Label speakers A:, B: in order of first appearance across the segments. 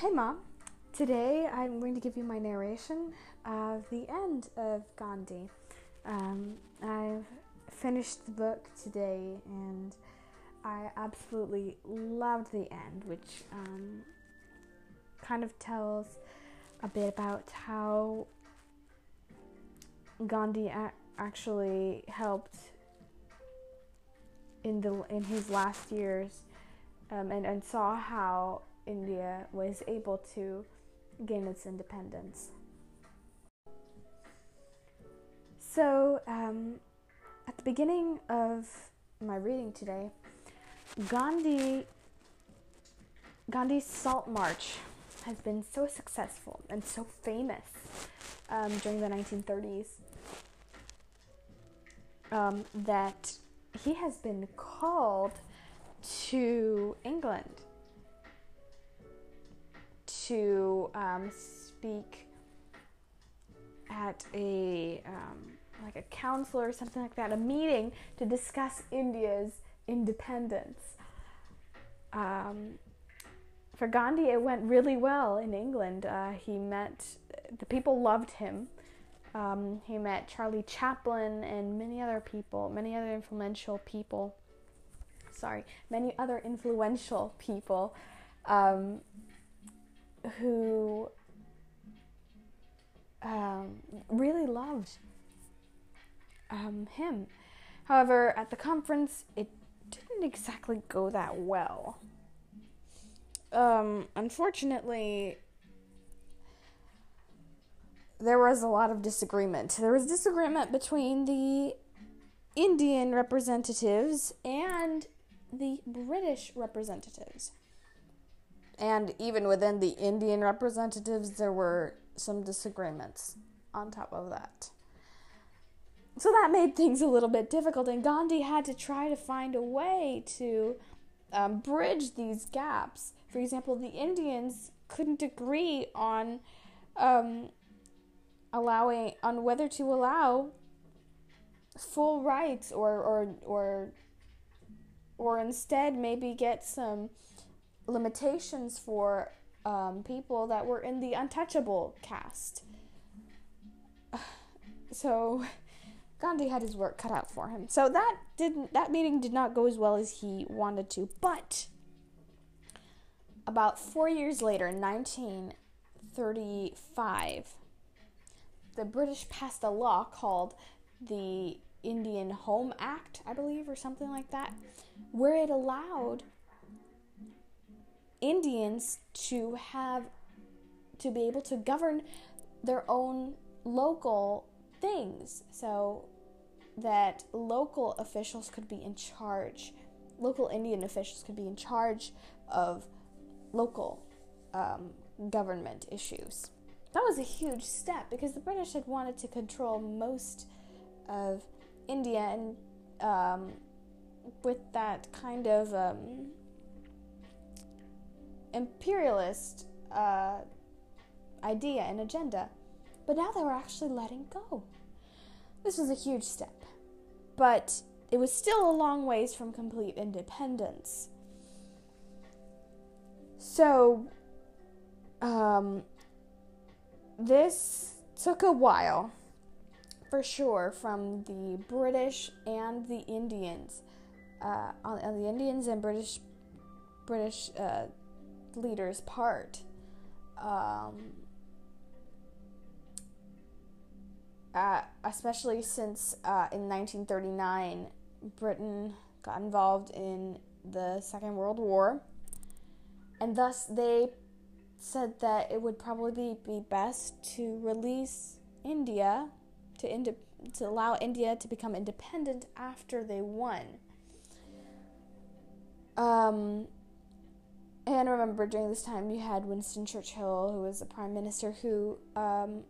A: Hey, Mom. Today I'm going to give you my narration of the end of Gandhi. Um, I've finished the book today and I absolutely loved the end, which um, kind of tells a bit about how Gandhi actually helped in the in his last years um, and, and saw how India was able to gain its independence. So, um, at the beginning of my reading today, Gandhi Gandhi's Salt March has been so successful and so famous um, during the 1930s um, that he has been called to England to um, speak at a um, like a council or something like that, a meeting to discuss India's independence. Um, for Gandhi, it went really well in England. Uh, he met the people loved him. Um, he met Charlie Chaplin and many other people, many other influential people. Sorry, many other influential people um, who um, really loved um, him. However, at the conference, it didn't exactly go that well. Um, unfortunately, there was a lot of disagreement. There was disagreement between the Indian representatives and the British representatives. And even within the Indian representatives, there were some disagreements on top of that. So that made things a little bit difficult, and Gandhi had to try to find a way to um, bridge these gaps. For example, the Indians couldn't agree on um, allowing on whether to allow full rights or or or or instead maybe get some limitations for um, people that were in the untouchable caste. So Gandhi had his work cut out for him. So that didn't that meeting did not go as well as he wanted to. But about 4 years later, in 1935, the British passed a law called the Indian Home Act, I believe, or something like that, where it allowed Indians to have to be able to govern their own local things. So that local officials could be in charge local indian officials could be in charge of local um, government issues. That was a huge step because the british had wanted to control most of india and um, with that kind of um, imperialist uh, idea and agenda. But now they were actually letting go. This was a huge step. But it was still a long ways from complete independence. So, um, this took a while, for sure, from the British and the Indians, uh, on, on the Indians and British British uh, leader's part. Um, uh, especially since uh, in 1939, Britain got involved in the Second World War, and thus they said that it would probably be best to release India to ind- to allow India to become independent after they won. Um, and remember during this time you had Winston Churchill, who was the prime minister, who, um,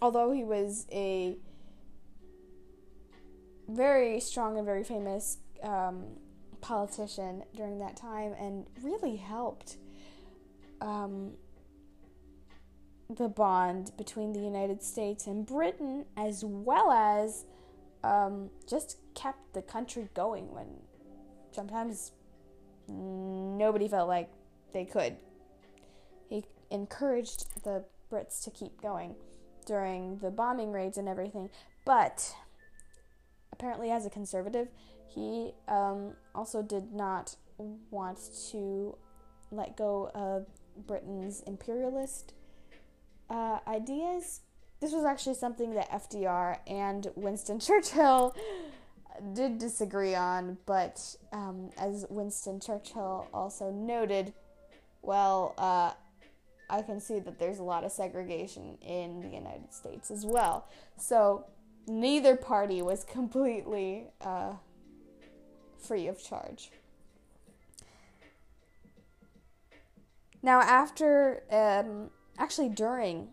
A: although he was a very strong and very famous um, politician during that time, and really helped um, the bond between the United States and Britain, as well as um, just kept the country going when sometimes nobody felt like they could. He encouraged the Brits to keep going during the bombing raids and everything. But apparently, as a conservative, he um, also did not want to let go of Britain's imperialist uh, ideas. This was actually something that FDR and Winston Churchill did disagree on, but um, as Winston Churchill also noted, well, uh, I can see that there's a lot of segregation in the United States as well. So neither party was completely uh, free of charge. Now, after, um, actually during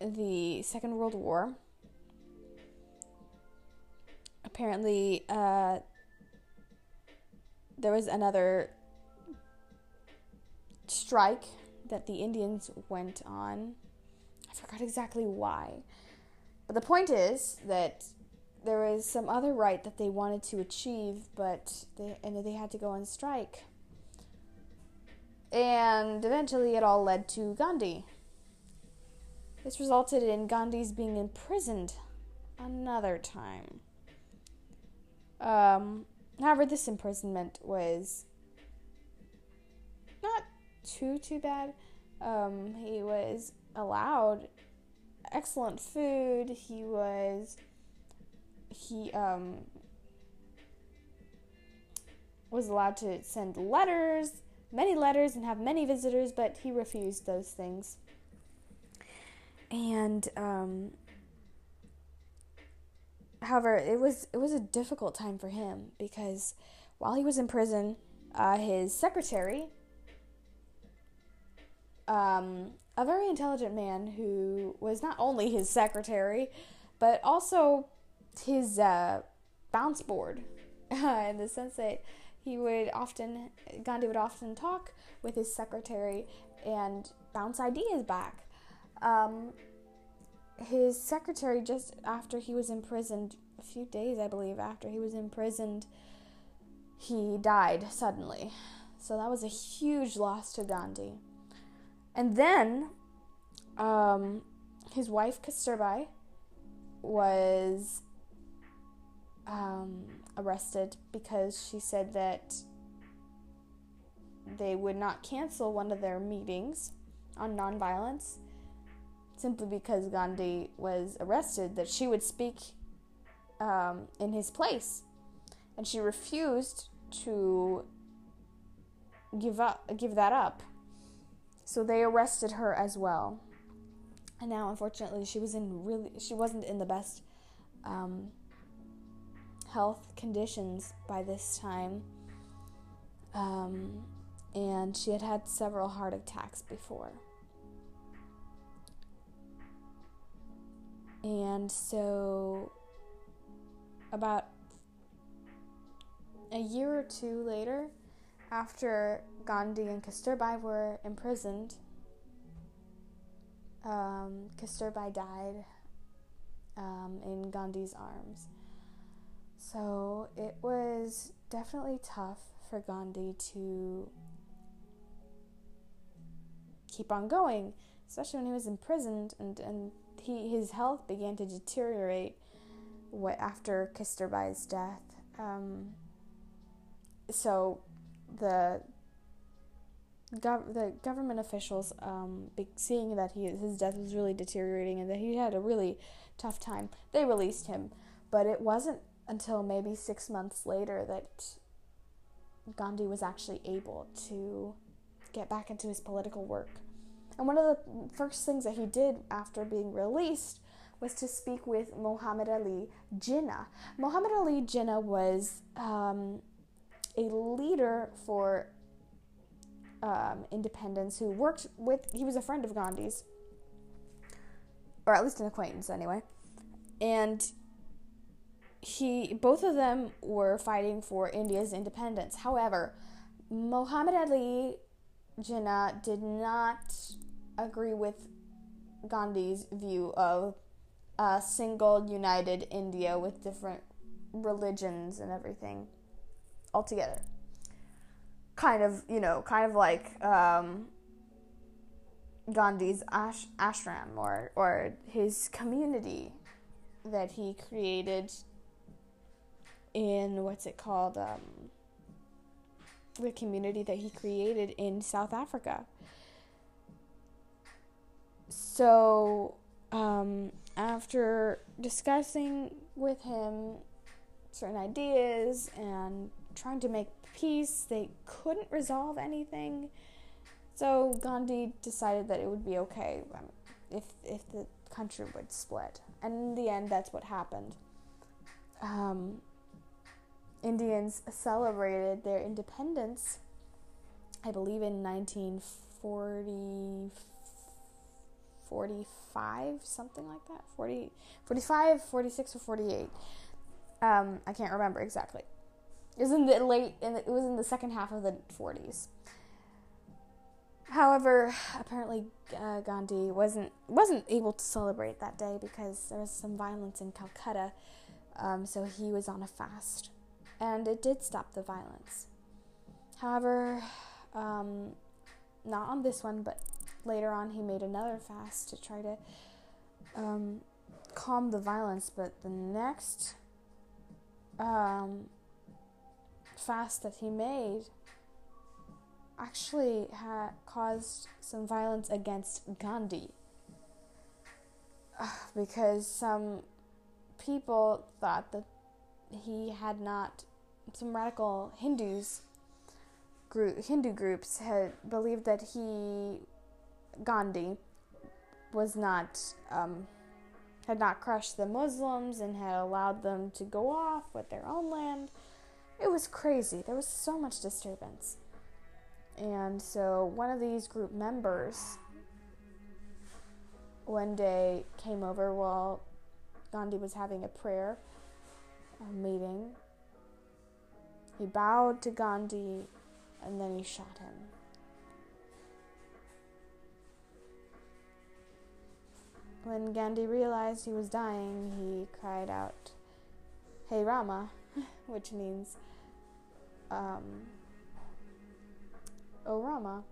A: the Second World War, apparently uh, there was another strike that the Indians went on. I forgot exactly why. But the point is that there was some other right that they wanted to achieve, but they, and they had to go on strike. And eventually it all led to Gandhi. This resulted in Gandhi's being imprisoned another time. Um, however, this imprisonment was not too too bad. Um, he was allowed excellent food. He was he um was allowed to send letters, many letters, and have many visitors, but he refused those things. And um, however, it was it was a difficult time for him because while he was in prison, uh, his secretary, um, a very intelligent man who was not only his secretary, but also his uh, bounce board, in the sense that he would often Gandhi would often talk with his secretary and bounce ideas back. Um, his secretary just after he was imprisoned a few days i believe after he was imprisoned he died suddenly. So that was a huge loss to gandhi. And then um, his wife kasturbai was um, arrested because she said that they would not cancel one of their meetings on nonviolence simply because Gandhi was arrested, that she would speak um, in his place. And she refused to give up give that up. So they arrested her as well. And now unfortunately she was in really she wasn't in the best um, health conditions by this time. Um, and she had had several heart attacks before. And so, about a year or two later, after Gandhi and Kasturbai were imprisoned, um, Kasturbai died um, in Gandhi's arms. So it was definitely tough for Gandhi to keep on going, especially when he was imprisoned and, and he his health began to deteriorate what after Kasturbai's death. Um, so the gov- the government officials, um, seeing that he his death was really deteriorating and that he had a really tough time, they released him. But it wasn't until maybe six months later that Gandhi was actually able to get back into his political work. And one of the first things that he did after being released was to speak with Muhammad Ali Jinnah. Muhammad Ali Jinnah was um, a leader for um, independence who worked with, he was a friend of Gandhi's, or at least an acquaintance anyway. And he, both of them were fighting for India's independence. However, Muhammad Ali Jinnah did not agree with Gandhi's view of a single united India with different religions and everything altogether. Kind of, you know, kind of like um, Gandhi's ash- ashram or or his community that he created in what's it called um, the community that he created in South Africa. So um, after discussing with him certain ideas and trying to make peace, they couldn't resolve anything. So Gandhi decided that it would be okay um, if if the country would split, and in the end, that's what happened. Um, Indians celebrated their independence, I believe, in 1940, 45, something like that. 40, 45, 46, or 48. Um, I can't remember exactly. It was in the late, the, it was in the second half of the 40s. However, apparently uh, Gandhi wasn't wasn't able to celebrate that day because there was some violence in Calcutta, um, so he was on a fast, and it did stop the violence. However, um, not on this one, but later on he made another fast to try to um, calm the violence. But the next um, fast that he made actually had caused some violence against Gandhi because some people thought that he had not some radical Hindus group Hindu groups had believed that he Gandhi was not um, had not crushed the Muslims and had allowed them to go off with their own land. It was crazy. There was so much disturbance. And so one of these group members one day came over while Gandhi was having a prayer a meeting. He bowed to Gandhi and then he shot him. When Gandhi realized he was dying, he cried out, Hey Rama, which means, um, O Rama,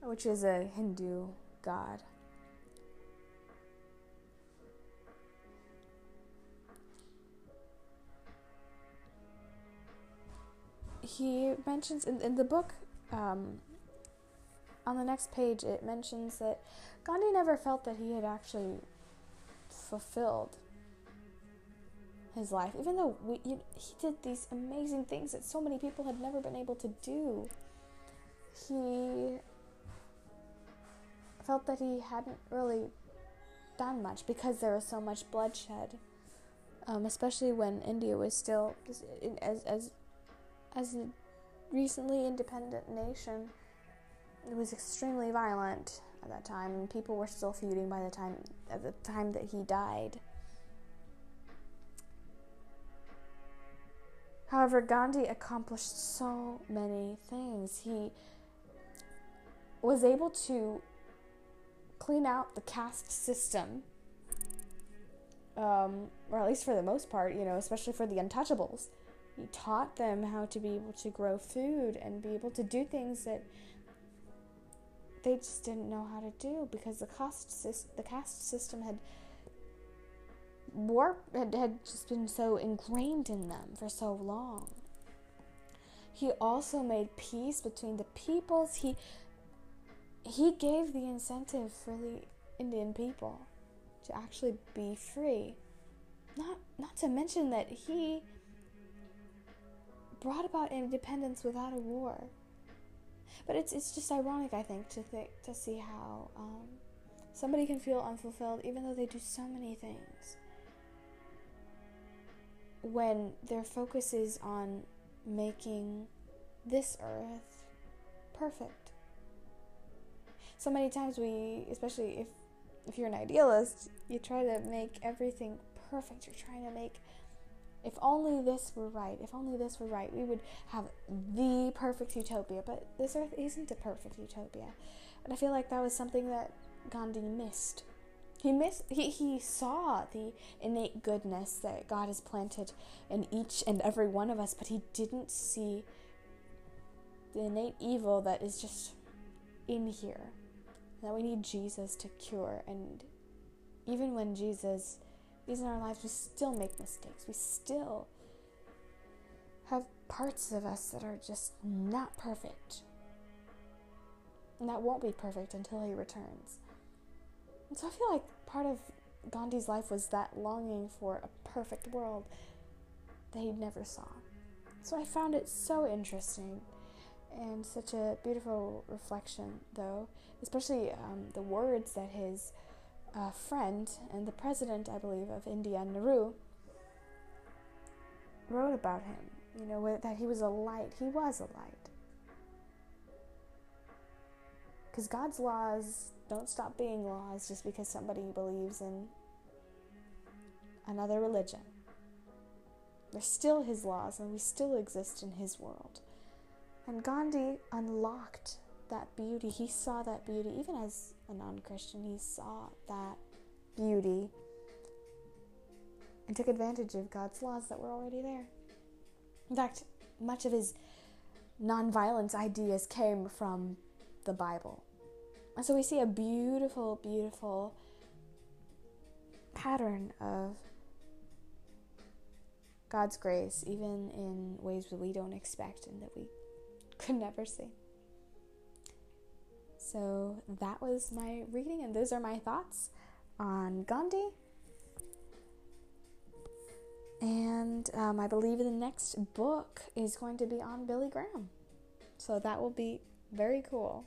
A: which is a Hindu god. He mentions in, in the book, um, on the next page, it mentions that Gandhi never felt that he had actually fulfilled his life, even though we, you he did these amazing things that so many people had never been able to do. He felt that he hadn't really done much because there was so much bloodshed, um, especially when India was still as as as a recently independent nation. It was extremely violent at that time, and people were still feuding by the time at the time that he died. However, Gandhi accomplished so many things. He was able to clean out the caste system, um, or at least for the most part, you know, especially for the untouchables. He taught them how to be able to grow food and be able to do things that they just didn't know how to do because the caste the caste system had warp had, had just been so ingrained in them for so long. He also made peace between the peoples. He he gave the incentive for the Indian people to actually be free. Not not to mention that he brought about independence without a war. But it's it's just ironic, I think, to think to see how um, somebody can feel unfulfilled even though they do so many things when their focus is on making this earth perfect. So many times we, especially if if you're an idealist, you try to make everything perfect. You're trying to make if only this were right, if only this were right, we would have the perfect utopia. But this earth isn't a perfect utopia. And I feel like that was something that Gandhi missed he miss he, he saw the innate goodness that God has planted in each and every one of us, but he didn't see the innate evil that is just in here. that we need Jesus to cure. And even when Jesus is in our lives, we still make mistakes. We still have parts of us that are just not perfect. And that won't be perfect until he returns. And so I feel like part of Gandhi's life was that longing for a perfect world that he never saw. So I found it so interesting and such a beautiful reflection, though, especially um, the words that his uh, friend and the president, I believe, of India, Nehru, wrote about him. You know, that he was a light. He was a light. Because God's laws don't stop being laws just because somebody believes in another religion. They're still his laws, and we still exist in his world. And Gandhi unlocked that beauty. He saw that beauty, even as a non Christian, he saw that beauty and took advantage of God's laws that were already there. In fact, much of his nonviolence ideas came from the Bible. And so we see a beautiful, beautiful pattern of God's grace, even in ways that we don't expect and that we could never see. So that was my reading, and those are my thoughts on Gandhi. And um, I believe the next book is going to be on Billy Graham. So that will be very cool.